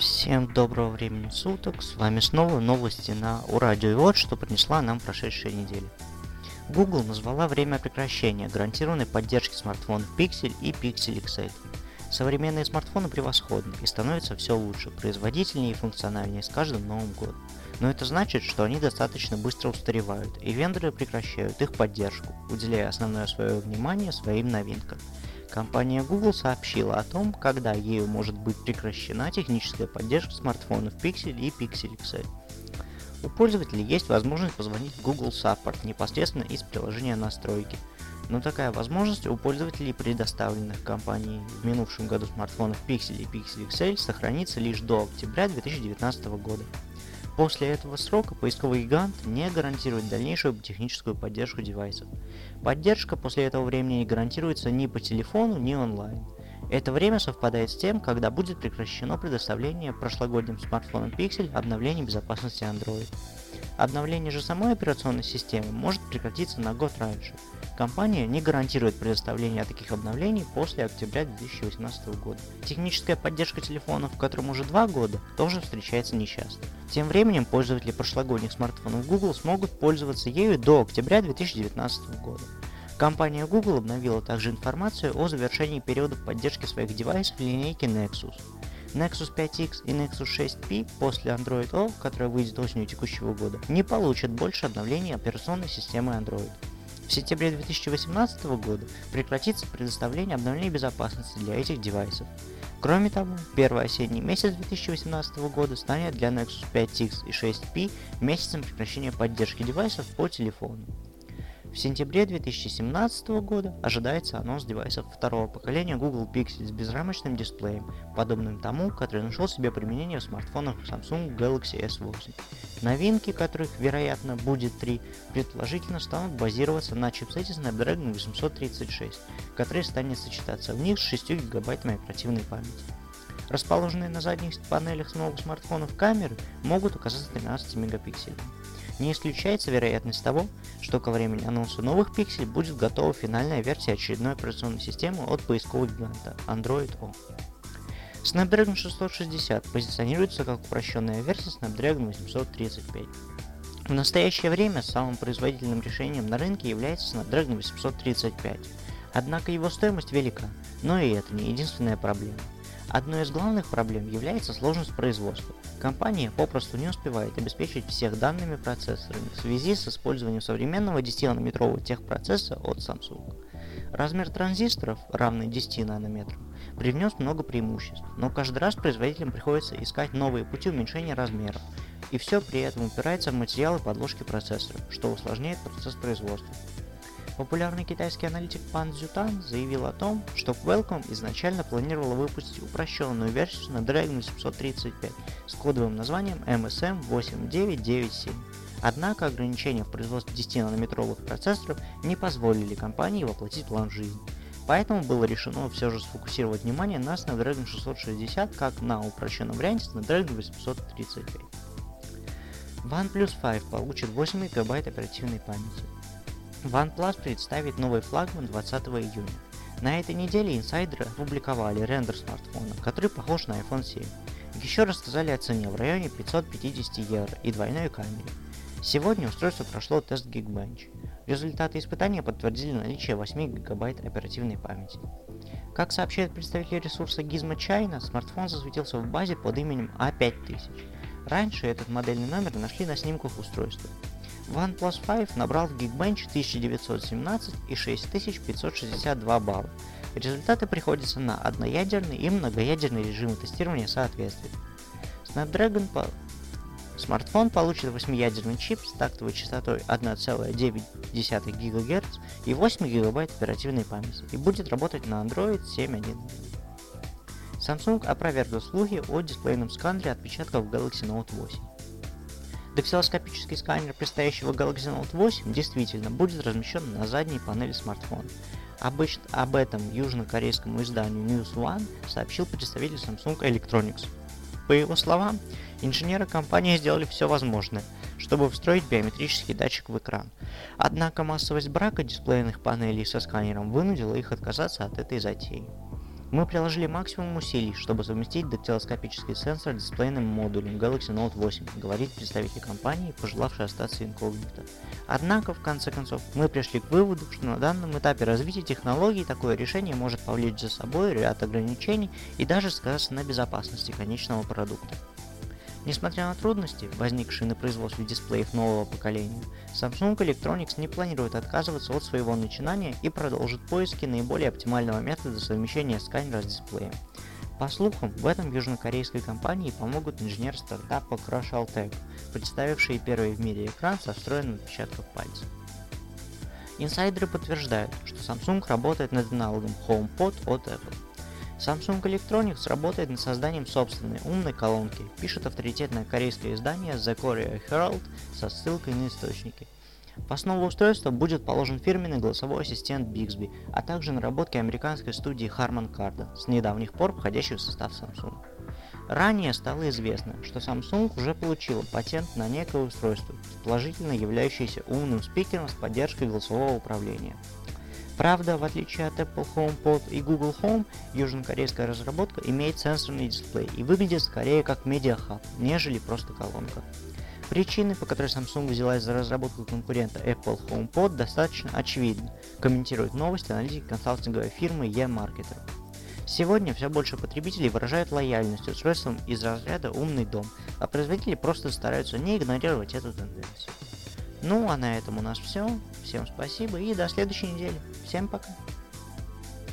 Всем доброго времени суток, с вами снова новости на Урадио и вот что принесла нам прошедшая неделя. Google назвала время прекращения гарантированной поддержки смартфонов Pixel и Pixel XL. Современные смартфоны превосходны и становятся все лучше, производительнее и функциональнее с каждым новым годом. Но это значит, что они достаточно быстро устаревают, и вендоры прекращают их поддержку, уделяя основное свое внимание своим новинкам – Компания Google сообщила о том, когда ею может быть прекращена техническая поддержка смартфонов Pixel и Pixel XL. У пользователей есть возможность позвонить в Google Support непосредственно из приложения настройки. Но такая возможность у пользователей, предоставленных компанией в минувшем году смартфонов Pixel и Pixel XL, сохранится лишь до октября 2019 года. После этого срока поисковый гигант не гарантирует дальнейшую техническую поддержку девайсов. Поддержка после этого времени не гарантируется ни по телефону, ни онлайн. Это время совпадает с тем, когда будет прекращено предоставление прошлогодним смартфонам Pixel обновлений безопасности Android. Обновление же самой операционной системы может прекратиться на год раньше. Компания не гарантирует предоставление таких обновлений после октября 2018 года. Техническая поддержка телефонов, которым уже два года, тоже встречается нечасто. Тем временем пользователи прошлогодних смартфонов Google смогут пользоваться ею до октября 2019 года. Компания Google обновила также информацию о завершении периодов поддержки своих девайсов в линейке Nexus. Nexus 5X и Nexus 6P после Android O, которая выйдет осенью текущего года, не получат больше обновлений операционной системы Android. В сентябре 2018 года прекратится предоставление обновлений безопасности для этих девайсов. Кроме того, первый осенний месяц 2018 года станет для Nexus 5X и 6P месяцем прекращения поддержки девайсов по телефону. В сентябре 2017 года ожидается анонс девайсов второго поколения Google Pixel с безрамочным дисплеем, подобным тому, который нашел себе применение в смартфонах Samsung Galaxy S8. Новинки, которых, вероятно, будет три, предположительно станут базироваться на чипсете Snapdragon 836, который станет сочетаться в них с 6 гигабайтами оперативной памяти. Расположенные на задних панелях новых смартфонов камеры могут оказаться 13 мегапикселями. Не исключается вероятность того, что ко времени анонса новых пикселей будет готова финальная версия очередной операционной системы от поискового гиганта Android O. Snapdragon 660 позиционируется как упрощенная версия Snapdragon 835. В настоящее время самым производительным решением на рынке является Snapdragon 835. Однако его стоимость велика, но и это не единственная проблема. Одной из главных проблем является сложность производства. Компания попросту не успевает обеспечить всех данными процессорами в связи с использованием современного 10-нанометрового техпроцесса от Samsung. Размер транзисторов, равный 10 нанометрам, привнес много преимуществ, но каждый раз производителям приходится искать новые пути уменьшения размеров, и все при этом упирается в материалы подложки процессора, что усложняет процесс производства. Популярный китайский аналитик Пан Цзютан заявил о том, что Qualcomm изначально планировала выпустить упрощенную версию Snapdragon 835 с кодовым названием MSM 8997. Однако ограничения в производстве 10-нанометровых процессоров не позволили компании воплотить план в жизнь. Поэтому было решено все же сфокусировать внимание на Snapdragon 660 как на упрощенном варианте Snapdragon 835. OnePlus 5 получит 8 ГБ оперативной памяти. OnePlus представит новый флагман 20 июня. На этой неделе инсайдеры опубликовали рендер смартфона, который похож на iPhone 7. Еще рассказали о цене в районе 550 евро и двойной камере. Сегодня устройство прошло тест Geekbench. Результаты испытания подтвердили наличие 8 ГБ оперативной памяти. Как сообщает представитель ресурса Gizmo China, смартфон засветился в базе под именем A5000. Раньше этот модельный номер нашли на снимках устройства. OnePlus 5 набрал в Geekbench 1917 и 6562 балла. Результаты приходятся на одноядерный и многоядерный режимы тестирования соответствия. Snapdragon по... Смартфон получит 8-ядерный чип с тактовой частотой 1,9 ГГц и 8 ГБ оперативной памяти и будет работать на Android 7.1. Samsung опровергла слухи о дисплейном сканере отпечатков Galaxy Note 8. Дактилоскопический сканер предстоящего Galaxy Note 8 действительно будет размещен на задней панели смартфона. Обычно об этом южнокорейскому изданию News One сообщил представитель Samsung Electronics. По его словам, инженеры компании сделали все возможное, чтобы встроить биометрический датчик в экран. Однако массовость брака дисплейных панелей со сканером вынудила их отказаться от этой затеи. Мы приложили максимум усилий, чтобы совместить дактилоскопический сенсор с дисплейным модулем Galaxy Note 8, говорит представитель компании, пожелавший остаться инкогнито. Однако, в конце концов, мы пришли к выводу, что на данном этапе развития технологий такое решение может повлечь за собой ряд ограничений и даже сказаться на безопасности конечного продукта. Несмотря на трудности, возникшие на производстве дисплеев нового поколения, Samsung Electronics не планирует отказываться от своего начинания и продолжит поиски наиболее оптимального метода совмещения сканера с дисплеем. По слухам, в этом южнокорейской компании помогут инженеры стартапа Crush представившие первый в мире экран со встроенным отпечатком пальца. Инсайдеры подтверждают, что Samsung работает над аналогом HomePod от Apple. Samsung Electronics работает над созданием собственной умной колонки, пишет авторитетное корейское издание The Korea Herald со ссылкой на источники. В основу устройства будет положен фирменный голосовой ассистент Bixby, а также наработки американской студии Harman Kardon, с недавних пор входящей в состав Samsung. Ранее стало известно, что Samsung уже получила патент на некое устройство, положительно являющееся умным спикером с поддержкой голосового управления. Правда, в отличие от Apple HomePod и Google Home, южнокорейская разработка имеет сенсорный дисплей и выглядит скорее как медиахаб, нежели просто колонка. Причины, по которой Samsung взялась за разработку конкурента Apple HomePod, достаточно очевидны, комментирует новости аналитик консалтинговой фирмы eMarketer. Сегодня все больше потребителей выражают лояльность устройствам из разряда «умный дом», а производители просто стараются не игнорировать эту тенденцию. Ну а на этом у нас все. Всем спасибо и до следующей недели. Всем пока.